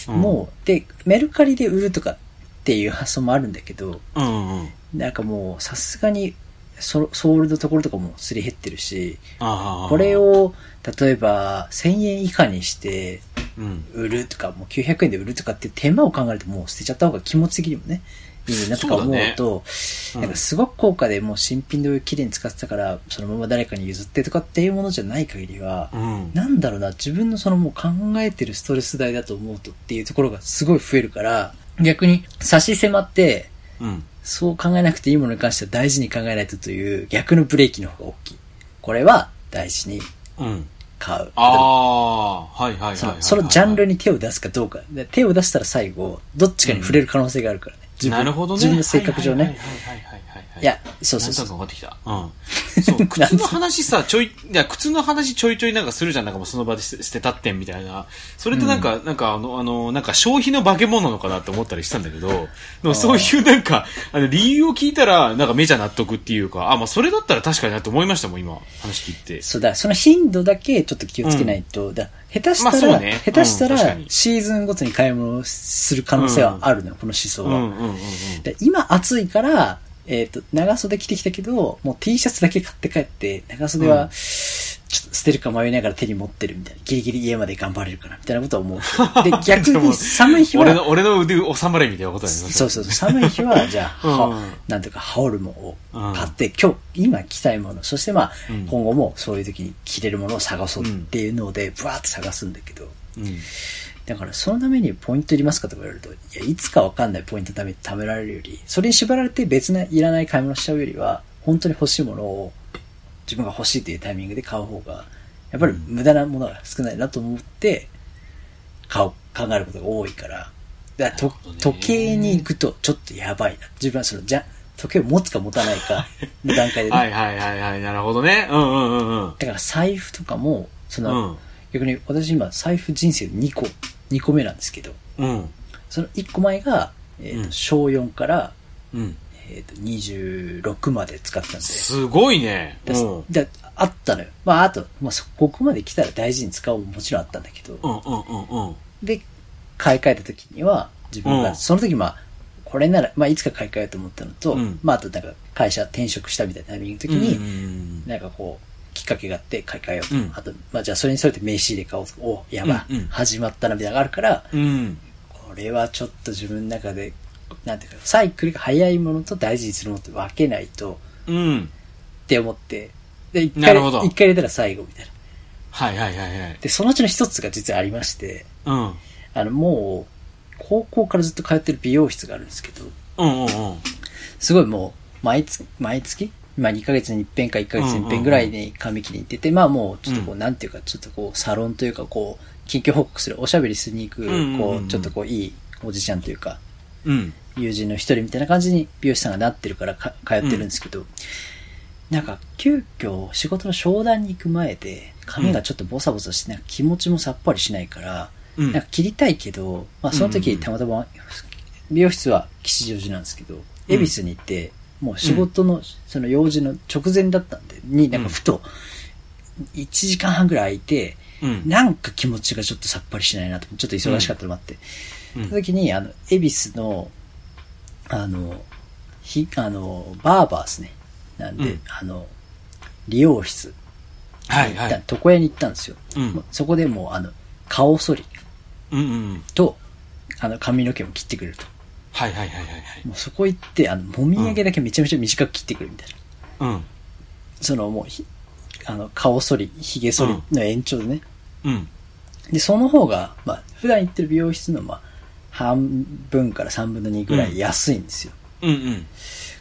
うんもう、で、メルカリで売るとかっっていう発想もあるんだけど、うんうん。なんかもうさすがにソソールのところとかもすり減ってるし。これ、を例えば1000円以下にしてうん。売るとか、もう900円で売るとかって手間を考えるともう捨てちゃった方が気持ち的にもね、いいなとか思うと、うんなんかすごく高価でもう新品で綺麗に使ってたから、そのまま誰かに譲ってとかっていうものじゃない限りは、うん。なんだろうな、自分のそのもう考えてるストレス代だと思うとっていうところがすごい増えるから、逆に差し迫って、うん。そう考えなくていいものに関しては大事に考えないとという逆のブレーキの方が大きい。これは大事にうん。買う。ああ、はいはいはいはいはい。そのそのジャンルに手を出すかどうか。で手を出したら最後、どっちかに触れる可能性があるからね。自分なるほどね。自分の性格上ね。はいや、そうそうなんとそう。なく分かってきた。うん。そう、靴の話さ、ちょい、いや、靴の話ちょいちょいなんかするじゃん。なんかもうその場で捨て捨てたってんみたいな。それってなんか、なんかあの、あの、なんか消費の化け物なのかなって思ったりしたんだけど、でもそういうなんか、あの、理由を聞いたら、なんか目じゃ納得っていうか、あ、まあそれだったら確かになって思いましたもん、今、話聞いて。そうだ、その頻度だけちょっと気をつけないと、だ下手したら、まあそうね下手したらうん確かにシーズンごとに買い物をする可能性はあるのよ、この思想は。うんうんうんうん。で今暑いから、えっ、と、長袖着てきたけど、もう T シャツだけ買って帰って、長袖は、うんちょっと捨てるか迷いながら手に持ってるみたいな。ギリギリ家まで頑張れるかな、みたいなことは思う。で、逆に寒い日は、俺の、俺の腕を収まれみたいなことだよね。そうそうそう、寒い日は、じゃあ、うんはなんとか、羽織るものを買って、今日、今着たいもの、そしてまあ、うん今後もそういう時に着れるものを探そうっていうので、ブワーッと探すんだけど、うん。だからそのためにポイントいりますかとか言われると、いや、いつかわかんないポイントため貯められるより、それに縛られて別ないらない買い物しちゃうよりは、本当に欲しいものを自分が欲しいというタイミングで買う方が、やっぱり無駄なものが少ないなと思って、買う、考えることが多いから、だから時計に行くとちょっとやばいな。自分はその、じゃ、時計を持つか持たないか の段階でね、はいはいはいはい、なるほどね。うんうんうんうん。だから財布とかも、その、うん逆に私今財布人生で2個、2個目なんですけど、うん。その1個前が、えーとうん小4から、うん。えー、と26まで使ってたんで、すごいね。だうん。だあったのよ。まあ、あと、まあ、そここまで来たら大事に使おうももちろんあったんだけど、うんうんうんうん。で、買い替えた時には、自分が、うんその時まあ、これなら、まあ、いつか買い替えようと思ったのと、うんまあ、あとなんか、会社転職したみたいなタイミングの時うんに、うんなんかこう、きっかけがあって買い替えようと。うんあと、まあ、じゃあそれに沿って名刺入れ買おうとか、お、やば、うんうん始まったなみたいなのがあるから、うん。これはちょっと自分の中で、なんていうか、サイクルが早いものと大事にするものって分けないと、うん。って思って、で、一回、一回入れたら最後みたいな。はいはいはいはい。で、そのうちの一つが実はありまして、うん。あの、もう、高校からずっと通ってる美容室があるんですけど、うんうんうん。すごいもう、毎月、毎月まあ2ヶ月に一遍か1ヶ月に一遍ぐらいに髪切りに行ってて、まあもうちょっとこう、うん。なんていうか、ちょっとこう、サロンというかこう、近況報告する、おしゃべりしに行く、こう、ちょっとこう、いいおじちゃんというか、うん。友人の一人みたいな感じに美容師さんがなってるからか通ってるんですけど、なんか急遽仕事の商談に行く前で髪がちょっとボサボサしてなんか気持ちもさっぱりしないから、うん。なんか切りたいけど、まあその時たまたま美容室は吉祥寺なんですけど、恵比寿に行って、もう仕事のその用事の直前だったんで、になんかふと1時間半ぐらい空いて、うん。なんか気持ちがちょっとさっぱりしないなと、ちょっと忙しかったのもあって、うんその時に、あの、恵比寿の、あの、ひ、あの、バーバーですね。なんで、うんあの、理容室はいはい。床屋に行ったんですよ。うんそこでもう、あの、顔剃りうんうん。と、あの、髪の毛も切ってくれると。はいはいはいはいはい。もうそこ行って、あの、もみあげだけめちゃめちゃ短く切ってくるみたいな。うん。その、もうひ、あの、顔剃り、髭剃りの延長でね。うん。で、その方が、まあ、普段行ってる美容室の、まあ、半分から3分の2ぐらい安いんですよ。うんうん。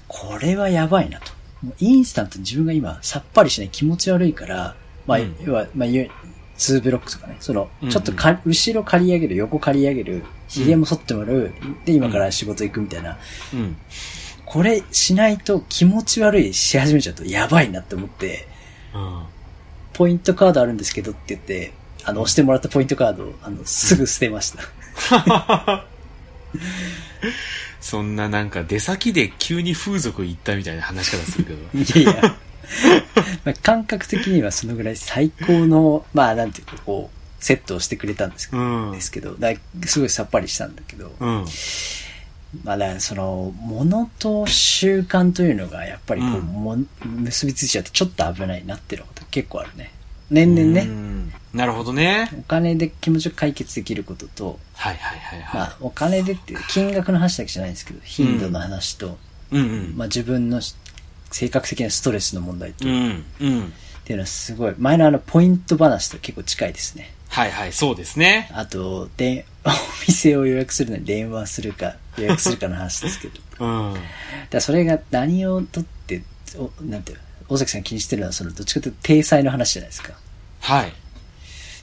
これはやばいなと。もうインスタントに自分が今さっぱりしない気持ち悪いから、まあ、うん要は、まあ、いわ2ブロックとかね、そのうんう、んちょっとか、後ろ刈り上げる、横刈り上げる、髭も剃ってもらう、で、今から仕事行くみたいな。うん。これしないと気持ち悪いし始めちゃうとやばいなって思って、うん。ポイントカードあるんですけどって言って、あの、押してもらったポイントカードを、あの、すぐ捨てました。そんななんか出先で急に風俗行ったみたいな話し方するけど。いやいや。まあ、感覚的にはそのぐらい最高の、まあなんていうかこう、セットをしてくれたんですけど、うんですけどだすごいさっぱりしたんだけど、うん。まあだからその、物と習慣というのがやっぱりこう、うんも結びついちゃってちょっと危ないなっていうこと結構あるね。年々うね、んなるほどね。お金で気持ちよく解決できることと、はいはいはいはい。まあお金でっていう金額の話だけじゃないんですけど、頻度の話と、うんうん。まあ自分の性格的なストレスの問題と、っうんうん。ていうのはすごい、前のあのポイント話と結構近いですね。はいはい、そうですね。あと、で、お店を予約するのに電話するか、予約するかの話ですけど。うん。だそれが何をとって、おなんていうの？大崎さん気にしてるのは、その、どっちかというと、体裁の話じゃないですか。はい。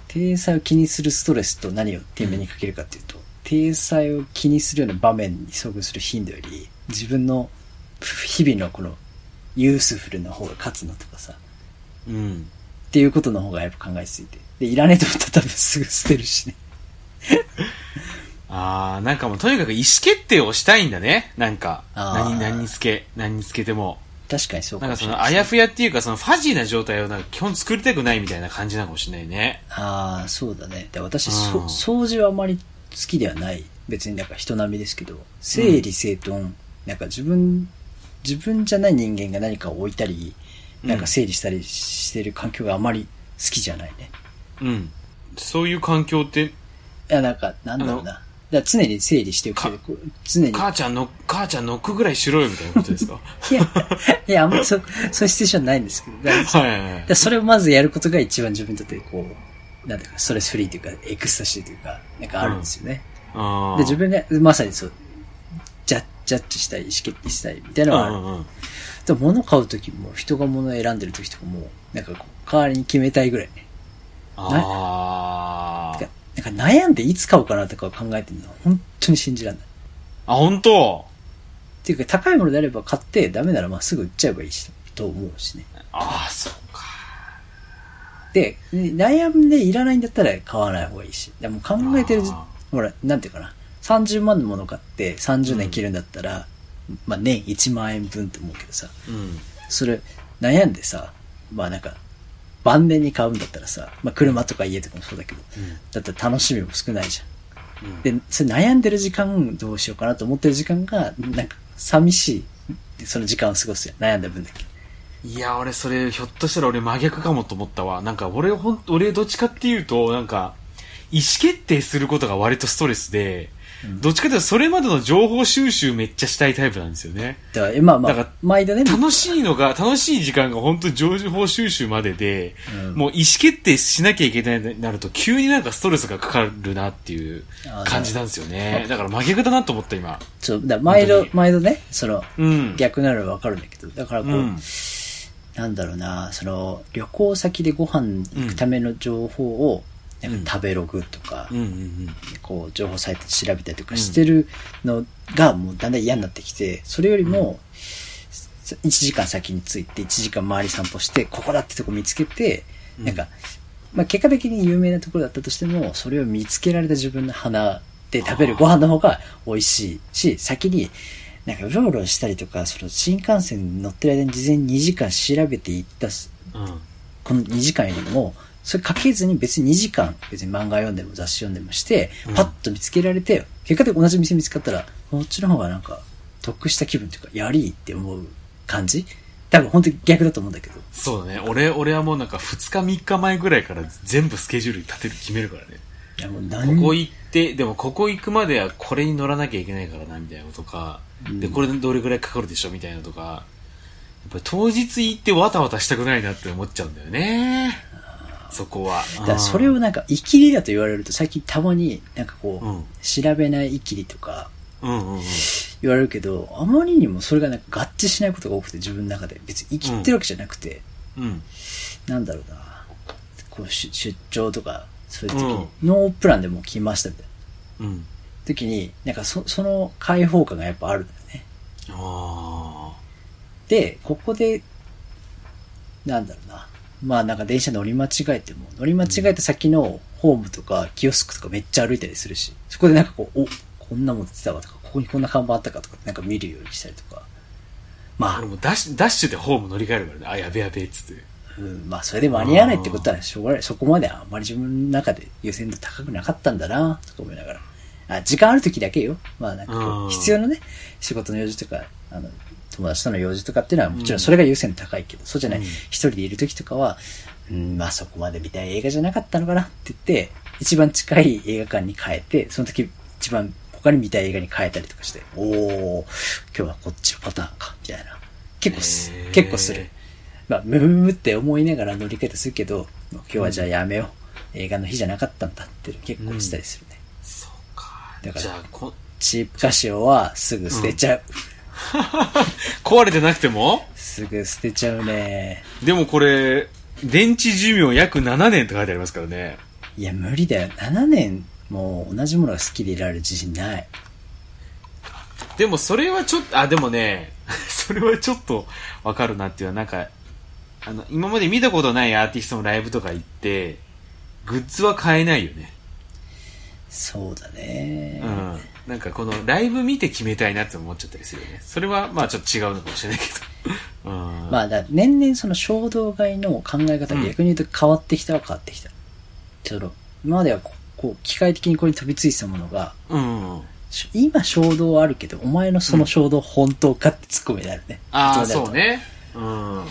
体裁を気にするストレスと何を天秤にかけるかっていうと、体裁を気にするような場面に遭遇する頻度より、自分の日々のこの、ユースフルな方が勝つのとかさ、うん。っていうことの方がやっぱ考えすぎて。で、いらねえと思ったら多分すぐ捨てるしね。ああ、なんかもうとにかく意思決定をしたいんだね。なんか、何、何につけ、何につけても。確かにそうかなんかその、もしれないですね、あやふやっていうか、そのファジーな状態をなんか基本作りたくないみたいな感じなのかもしれないね。ああ、そうだね。で私、そうん掃除はあまり好きではない。別になんか人並みですけど、整理整頓、なんか自分、自分じゃない人間が何かを置いたり、なんか整理したりしてる環境があまり好きじゃないね。うん。そういう環境って、いや、なんか、なんだろうな。だ常に整理しておく常に。母ちゃんの、母ちゃんノックぐらいしろよみたいなことですか？いや、いや、あんまりそ、そういうシチュエーションないんですけど。はいはいはいそれをまずやることが一番自分にとってこう、なんていうか、ストレスフリーというか、エクスタシーというか、なんかあるんですよね。あーで、自分がまさにそう、ジャッジしたい、意思決定したいみたいなのがある。うんうん物買うときも、人が物を選んでるときとかも、なんかこう、代わりに決めたいぐらいね。あーてかなんか悩んでいつ買おうかなとか考えてるのは本当に信じられない。あ、本当？っていうか、高いものであれば買って、ダメならまあすぐ売っちゃえばいいし、と思うしね。ああ、そうか。で、悩んでいらないんだったら買わない方がいいし。でも考えてるほら、なんていうかな。30万のもの買って30年着るんだったら、まあ年1万円分って思うけどさ、うん。それ悩んでさ、まあなんか、晩年に買うんだったらさ、まあ車とか家とかもそうだけど、だったら楽しみも少ないじゃん。うんで、それ悩んでる時間どうしようかなと思ってる時間が、なんか寂しい、その時間を過ごすよ。悩んだ分だけ。いや、俺それ、ひょっとしたら俺真逆かもと思ったわ。なんか俺ほん、俺どっちかっていうと、なんか、意思決定することが割とストレスで、どっちかというとそれまでの情報収集めっちゃしたいタイプなんですよね。だから、まあまあだから、毎度ね、楽しいのが、楽しい時間が本当に情報収集までで、うんもう意思決定しなきゃいけないとなると、急になんかストレスがかかるなっていう感じなんですよね。だから真逆だなと思った今。そう、だ毎度毎度ね、その、うん。逆ならわかるんだけど、だからこう、うん。なんだろうな、その、旅行先でご飯行くための情報を、食べログとか。こう、情報サイトで調べたりとかしてるのが、もうだんだん嫌になってきて、それよりも、1時間先に着いて、1時間周り散歩して、ここだってとこ見つけて、うんなんか、まあ、結果的に有名なところだったとしても、それを見つけられた自分の花で食べるご飯の方が美味しいし、先に、なんかうろうろしたりとか、その新幹線に乗ってる間に事前に2時間調べていったすうん。この2時間よりも、それかけずに別に2時間、別に漫画読んでも雑誌読んでもしてうん、パッと見つけられて、結果的に同じ店見つかったら、こっちの方がなんか、得した気分というか、やりって思う感じ？多分本当に逆だと思うんだけど。そうだね。俺、俺はもうなんか2日3日前ぐらいから全部スケジュール立てる、決めるからね。いやもうこ何こ行って、でもここ行くまではこれに乗らなきゃいけないからな、みたいなことか、で、これでどれぐらいかかるでしょ、みたいなのとか、やっぱり当日行ってわたわたしたくないなって思っちゃうんだよね。そこは。だからそれをなんか、イキリだと言われると、最近たまになんかこう、うん調べないイキリとかうんうんうん。言われるけど、あまりにもそれがなんか合致しないことが多くて、自分の中で。別に生きってるわけじゃなくて、うん。なんだろうな、こう出出張とか、そういう時に、うんノープランでもう来ましたみたいなうん。時に、なんかそその解放感がやっぱあるんだよね。あで、ここで、なんだろうな。まあなんか電車乗り間違えても、乗り間違えた先のホームとかキオスクとかめっちゃ歩いたりするし、そこでなんかこう、お、こんなもん出てたわとか、ここにこんな看板あったかとか、なんか見るようにしたりとか。まあ。あ俺、もダッシュ、ダッシュでホーム乗り換えるからね。あ、やべやべ、っつって。うん、まあそれで間に合わないってことはしょうがない。そこまであんまり自分の中で優先度高くなかったんだな、とか思いながら。あ、時間ある時だけよ。まあなんか必要なね、仕事の用事とか、あの、友達との用事とかっていうのはもちろんそれが優先高いけど、そうじゃない、うん一人でいる時とかは、うん、まあそこまで見たい映画じゃなかったのかなって言って、一番近い映画館に変えて、その時一番他に見たい映画に変えたりとかして、おー、今日はこっちのパターンか、みたいな。結構す結構する。まあ、ムムムって思いながら乗り換えするけど、今日はじゃあやめよう。映画の日じゃなかったんだって結構したりするね。そうか。だからじゃあこ、チープカシオはすぐ捨てちゃう。壊れてなくても？すぐ捨てちゃうね。でもこれ、電池寿命約7年って書いてありますからね。いや、無理だよ。7年もう同じものが好きでいられる自信ない。でもそれはちょっと、あ、でもね、それはちょっとわかるなっていうのは、なんか、あの、今まで見たことないアーティストのライブとか行って、グッズは買えないよね。そうだね。うん。なんかこのライブ見て決めたいなって思っちゃったりするよね。それはまあちょっと違うのかもしれないけど。うん。まあだ、年々その衝動買いの考え方が逆に言うと変わってきたは変わってきた。その、今まではここう、機械的にこれに飛びついてたものが、うん。し今衝動はあるけど、お前のその衝動本当かってツッコミになるね。ああ、そう。ね。うん。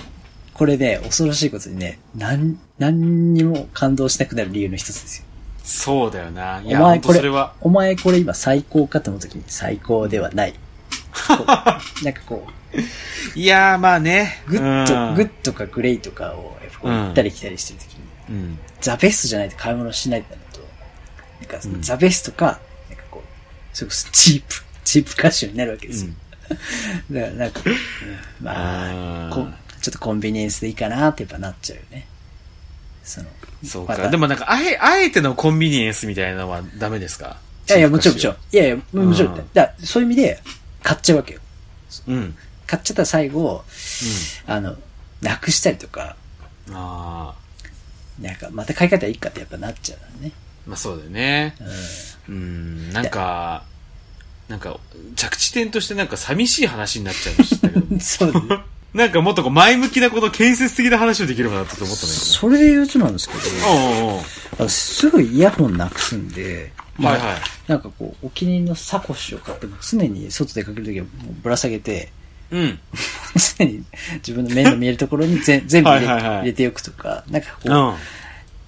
これね、恐ろしいことにね、なん、何にも感動したくなる理由の一つですよ。そうだよな。いおや、本前これれは。、お前これ今最高かと思うときに最高ではない。なんかこう、いやー、まあね。グッと、うんグッとかグレイとかをやっぱこう行ったり来たりしてるときに、うん。ザベストじゃないと買い物しないってなると、なんかザベストか、なんかこう、それこそチープ、チープ歌手になるわけですよ。だからなんか、うんまあちょっとコンビニエンスでいいかなってやっぱなっちゃうよね。その、そうか。でもなんか、あえ、あえてのコンビニエンスみたいなのはダメですか？いやいや、もちろんもちろん。いやいや、もちろん。うんだそういう意味で、買っちゃうわけよ。うん。うん。買っちゃったら最後、あの、なくしたりとか、ああ。なんか、また買い方いいかってやっぱなっちゃうのね。まあそうだよね。ううん。なんか、なんか、着地点としてなんか寂しい話になっちゃいましたけど。ん。そうだね。なんかもっとこう前向きなこと建設的な話をできればなって思ったんだけそれで言うとなんですけど、すぐイヤホンなくすんで、まあはい。はいなんかこう、お気に入りのサコッシュを買っても常に外出かけるときはもうぶら下げて、うん。常に自分の目の見えるところに全 全部入れはいはいはい。入れておくとか、なんかこう、うん。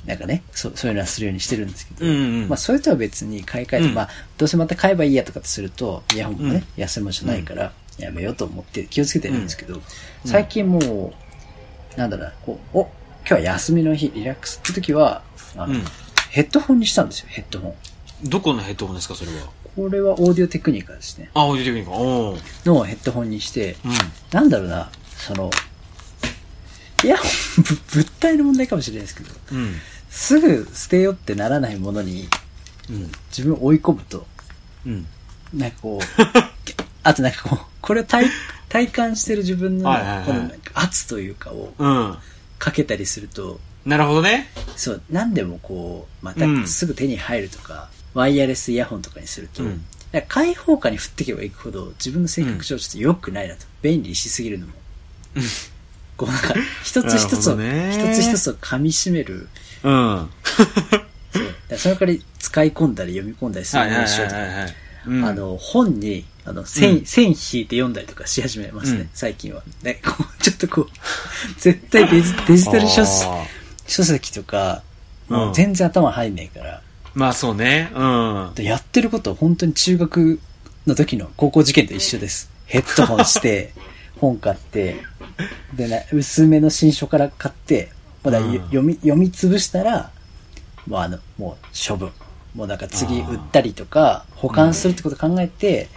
なんかね、そうそういうのはするようにしてるんですけど、うんうんまあそれとは別に買い替えて、うん。まあどうせまた買えばいいやとかってすると、イヤホンもね、うん。安いもんじゃないから、やめようと思って気をつけてるんですけど、最近もう、なんだろうな、こう、お、今日は休みの日、リラックスって時は、あの、うんヘッドホンにしたんですよ、ヘッドホン。どこのヘッドホンですか、それは？これはオーディオテクニカですね。あ、オーディオテクニカ。のヘッドホンにして、うん。なんだろうな、その、イヤホン、ぶ物体の問題かもしれないですけど、うん。すぐ捨てようってならないものにうん。自分を追い込むと、うん。なんかこう、あとなんかこう、これを体、体感してる自分の、この圧というかをうん。かけたりすると、なるほどね。そう、何でもこう、またうんすぐ手に入るとか、ワイヤレスイヤホンとかにすると、うん開放感に振っていけばいくほど、自分の性格上ちょっと良くないなと。便利しすぎるのも。こうなんか、一つ一つを、一ねつ一つを噛み締める。うん。そう。だからその代わり使い込んだり読み込んだりするはいはいはいのにしようとはいはい。うんあ、の、本に、あの、線、うん線引いて読んだりとかし始めますね、うん最近は。ね、こう、ちょっとこう、絶対デジデジタル書あ書籍とか、もうんう全然頭入んないから、まあそうね。うん。でやってることは本当に中学の時の高校受験と一緒です。ヘッドホンして、本買って、でね、薄めの新書から買って、まだうん読み、読み潰したら、もうあの、もう処分。もうなんか次売ったりとか、保管するってことを考えて、こ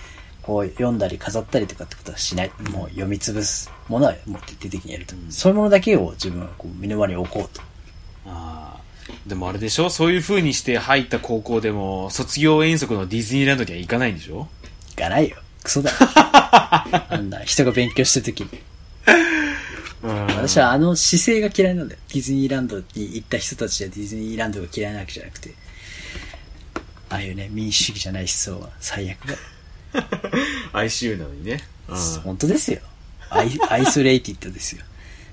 う読んだり飾ったりとかってことはしない。もう読み潰すものはもう徹底的にやると。そういうものだけを自分はこう身の回りに置こうと。あーでもあれでしょ？そういう風にして入った高校でも、卒業遠足のディズニーランドには行かないんでしょ？いかないよ。クソだよ。あんな人が勉強してる時に。うん。私はあの姿勢が嫌いなんだよ。ディズニーランドに行った人たちはディズニーランドが嫌いなわけじゃなくて。ああいうね、民主主義じゃない思想は最悪だよ。ICU なのにね。うん。本当ですよ。アイアイソレイティッドですよ。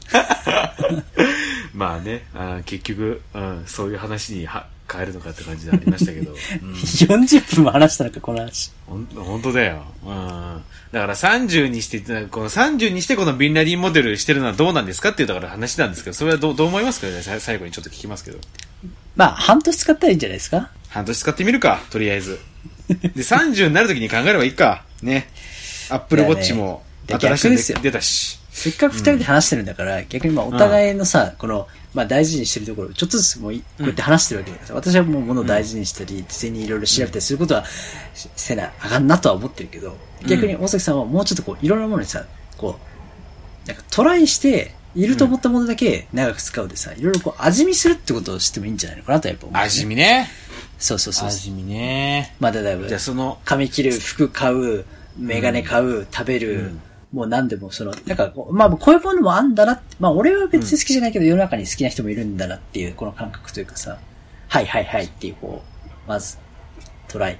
まあね、あー結局、うん、そういう話には変えるのかって感じでありましたけど。うん40分も話したのか、この話。ほん本当だよ。うん。だから30にして、この30にしてこのビンラディンモデルしてるのはどうなんですかっていうだから話なんですけど、それはどうどう思いますか？ねさ最後にちょっと聞きますけど。まあ、半年使ったらいいんじゃないですか？半年使ってみるか、とりあえず。で、30になるときに考えればいいか。ね。アップルウォッチも新しいですよ出たし。せっかく二人で話してるんだから、逆にまあお互いのさ、この、まあ大事にしてるところ、ちょっとずつもういこうやって話してるわけだか。ら、私はもう物を大事にしたり、事前にいろいろ調べたりすることはしせなあかんなとは思ってるけど、逆に大崎さんはもうちょっとこう、いろんなものにさ、こう、なんかトライして、いると思ったものだけ長く使うでさ、いろいろこう味見するってことをしてもいいんじゃないのかなとやっぱ思う、味見ね。そうそうそう。味見ね。まあ例えばじゃあ、その、髪切る、服買う、メガネ買う、食べる、もう何でもその、なんかこう、まあこういうものもあんだなって、まあ俺は別に好きじゃないけど、世の中に好きな人もいるんだなっていう、この感覚というかさ、はいはいはいっていう、こう、まず、トライ。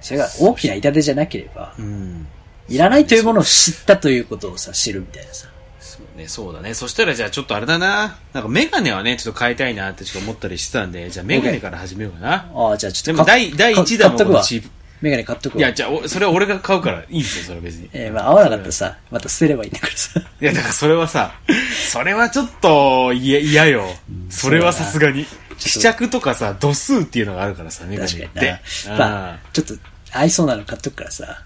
それが大きな痛手じゃなければ、うん。いらないというものを知ったということをさ、知るみたいなさ。そうね、そうだね。そしたらじゃあちょっとあれだな。なんかメガネはね、ちょっと変えたいなってちょっと思ったりしてたんで、じゃあメガネから始めようかな。ああ、じゃあちでょっと買っ。も第、第1弾もこのチープ。メガネ買っとくわ。いや、じゃあ、おそれは俺が買うからいいんですよ、それは別に。えーまあ合わなかったらさ、また捨てればいいんだからさ。いや、だからそれはさ、それはちょっと嫌嫌よ。それはさすがに。試着とかさ、度数っていうのがあるからさ、メガネってまあ、ちょっと合いそうなの買っとくからさ。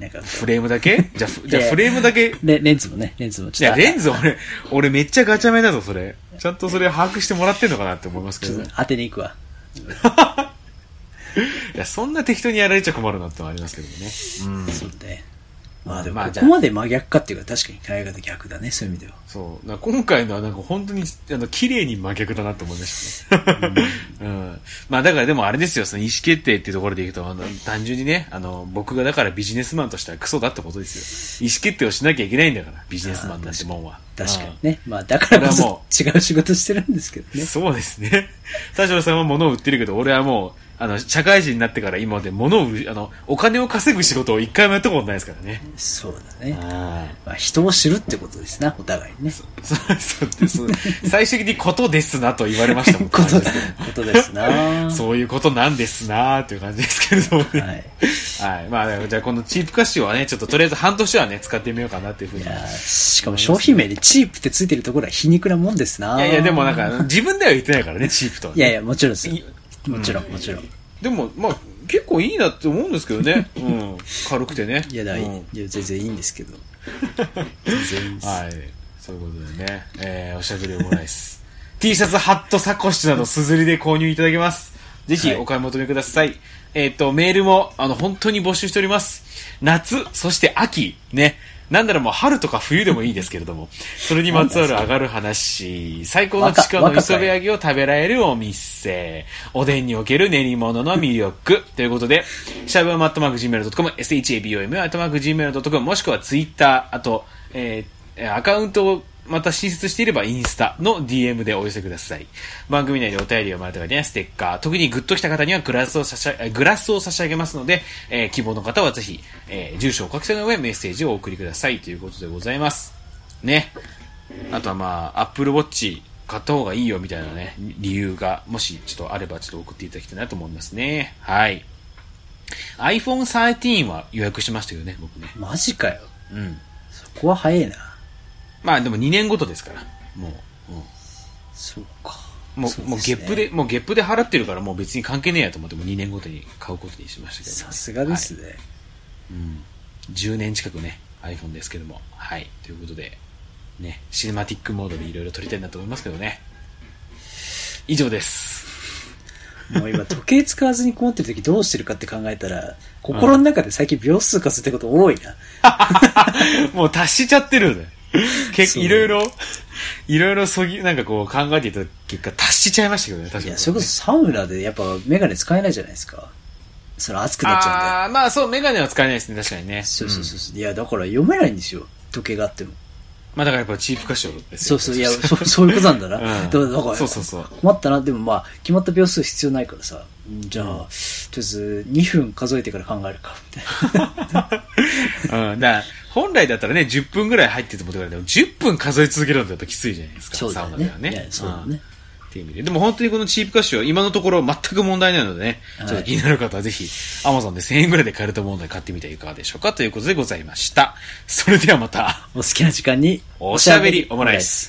なんか、ーフレームだけ？じゃあ、ふじゃあフレームだけ？いレレンズもね、レンズもちょっや、と。レンズ俺、俺めっちゃガチャめだぞ、それ。ちゃんとそれ把握してもらってんのかなって思いますけど。当てに行くわ。や、そんな適当にやられちゃ困るなってのはありますけどね。うん。そうね。まあでも、まあここまで真逆かっていうか、確かに考え方逆だね、そういう意味では。そう。だから今回のはなんか本当に、あの、綺麗に真逆だなと思いましたね。うん。まあだからでもあれですよ、その意思決定っていうところで言うと、あの、単純にね、あの、僕がだからビジネスマンとしてはクソだってことですよ。意思決定をしなきゃいけないんだから、ビジネスマンなんてもんは。確かにね。まあだからこそ違う仕事してるんですけどね。うんそうですね。田代さんは物を売ってるけど、俺はもう、あの、社会人になってから今まで物をあの、お金を稼ぐ仕事を一回もやったことないですからね。そうだね。まあ人を知るってことですな、お互いにね。そう、そうです。最終的にことですなと言われましたもん。ことだ、ことですなはそういうことなんですなーっていう感じですけれどもね。い。はい。まあ、じゃあこのチープカシオはね、ちょっととりあえず半年はね、使ってみようかなっていうふうに。しかも商品名でチープってついてるところは皮肉なもんですなやいや、でもなんか、自分では言ってないからね、チープとは、ね。いやいや、もちろんです。もちろん、もちろん。でも、まあ、結構いいなって思うんですけどね。うん。軽くてね。いや、だ、うんいや全然いいんですけど。全然いいんです。はい。そういうことでね。えー、おしゃべりオムライス。T シャツ、ハット、サコッシュなど、すずりで購入いただけます。ぜひ、はいお買い求めください。えっ、と、メールも、あの、本当に募集しております。夏、そして秋、ね。なんならもう春とか冬でもいいですけれども、それにまつわる上がる話、最高のちくわの磯辺揚げを食べられるお店、おでんにおける練り物の魅力、ということで、シャブマットマーク Gmail.com、shabom アットマーク Gmail.com、もしくはツイッター、あと、えー、アカウントをまた新設していればインスタの DM でお寄せください。番組内でお便りをもらった方にはステッカー、特にグッときた方にはグラスを差し上げ、グラスを差し上げますので、えー希望の方はぜひ、えー住所を書きの上メッセージをお送りくださいということでございます。ね。あとはまあ、Apple Watch 買った方がいいよみたいなね、理由が、もしちょっとあればちょっと送っていただきたいなと思いますね。はい。iPhone 13は予約しましたよね、僕ね。マジかよ。うん。そこは早いな。まあでも2年ごとですから。もう、うんそうか。もう、そうねもうゲップで、もうゲップで払ってるからもう別に関係ねえやと思ってもう2年ごとに買うことにしましたけど、さすがですはいね。うん。10年近くね、iPhone ですけども。はい。ということで、ね、シネマティックモードでいろいろ撮りたいなと思いますけどね。以上です。もう今時計使わずにこもってる時どうしてるかって考えたら、心の中で最近秒数数ってこと多いな。もう達しちゃってるんだよ。結構いろいろ、いろいろそぎ、なんかこう考えていた結果達しちゃいましたけどね、確かに、いや、それこそサウナでやっぱメガネ使えないじゃないですか。それ熱くなっちゃうんで。ああー、まあそう、メガネは使えないですね、確かにね。そうそううんそうそう。いや、だから読めないんですよ。時計があっても。まあだからやっぱチープ歌唱ですよそうそう、いや、そそういうことなんだな。うんだから、そうそうそう困ったな。でもまあ、決まった秒数必要ないからさ。うんじゃあ、とりあえず2分数えてから考えるか、みたいな。うん、だ本来だったらね、10分ぐらい入ってると思ってからでも、10分数え続けるのってやっぱきついじゃないですか、そうねサウナでは。ね。そうだね。っていう意味で。でも本当にこのチープ歌詞は今のところ全く問題ないのでね、はいちょっと気になる方はぜひ Amazon で1000円ぐらいで買えると思うので買ってみてはいかがでしょうかということでございました。それではまた、お好きな時間におしゃべりオムライス。